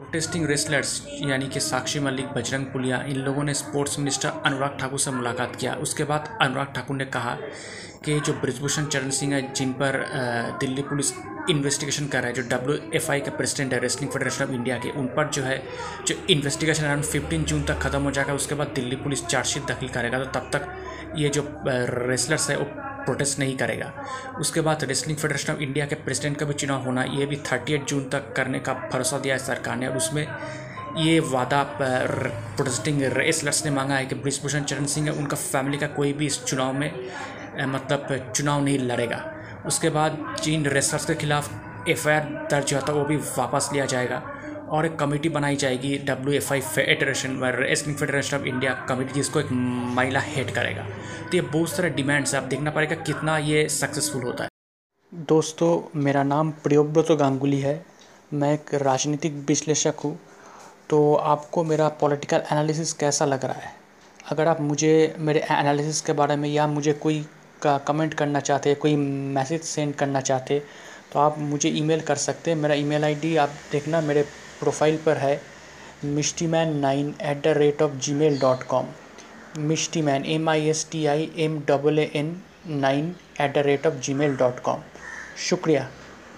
Protesting wrestlers यानी कि साक्षी मलिक बजरंग पुलिया इन लोगों ने स्पोर्ट्स मिनिस्टर अनुराग ठाकुर से मुलाकात किया। उसके बाद अनुराग ठाकुर ने कहा कि जो ब्रिजभूषण चरण सिंह है, जिन पर दिल्ली पुलिस इन्वेस्टिगेशन कर रहा है, जो डब्ल्यू एफ़ आई का प्रेसिडेंट है रेसलिंग फेडरेशन ऑफ़ इंडिया के, उन पर जो है, जो इन्वेस्टिगेशन अराउंड फिफ्टीन जून तक खत्म हो जाएगा, उसके बाद दिल्ली पुलिस चार्जशीट दाखिल करेगा। तो तब तक ये जो रेसलर्स है, वो प्रोटेस्ट नहीं करेगा। उसके बाद रेसलिंग फेडरेशन ऑफ़ इंडिया के प्रेसिडेंट का भी चुनाव होना, ये भी थर्टी जून तक करने का भरोसा दिया है सरकार ने। और उसमें ये वादा प्रोटेस्टिंग रेसलर्स ने मांगा है कि ब्रिजभूषण चरण सिंह है, उनका फैमिली का कोई भी इस चुनाव में मतलब चुनाव नहीं लड़ेगा। उसके बाद जिन रेसलर्स के खिलाफ एफआईआर दर्ज हुआ था, वो भी वापस लिया जाएगा। और एक कमेटी बनाई जाएगी W F I federation wrestling federation of India committee जिसको एक महिला हेड करेगा। तो ये बहुत सारे डिमांड्स है। आप देखना पड़ेगा कितना ये सक्सेसफुल होता है। दोस्तों, मेरा नाम प्रियोव्रत गांगुली है। मैं एक राजनीतिक विश्लेषक हूँ। तो आपको मेरा पॉलिटिकल एनालिसिस कैसा लग रहा है? अगर आप मुझे, मेरे एनालिसिस के बारे में या मुझे कोई का कमेंट करना चाहते कोई मैसेज सेंड करना चाहते तो आप मुझे ईमेल कर सकते हैं। मेरा ईमेल आईडी आप देखना, मेरे प्रोफ़ाइल पर है Mishti man nine at the rate of Gmail dot com Mishti man M I S T I M double A N nine at the rate of Gmail dot com शुक्रिया।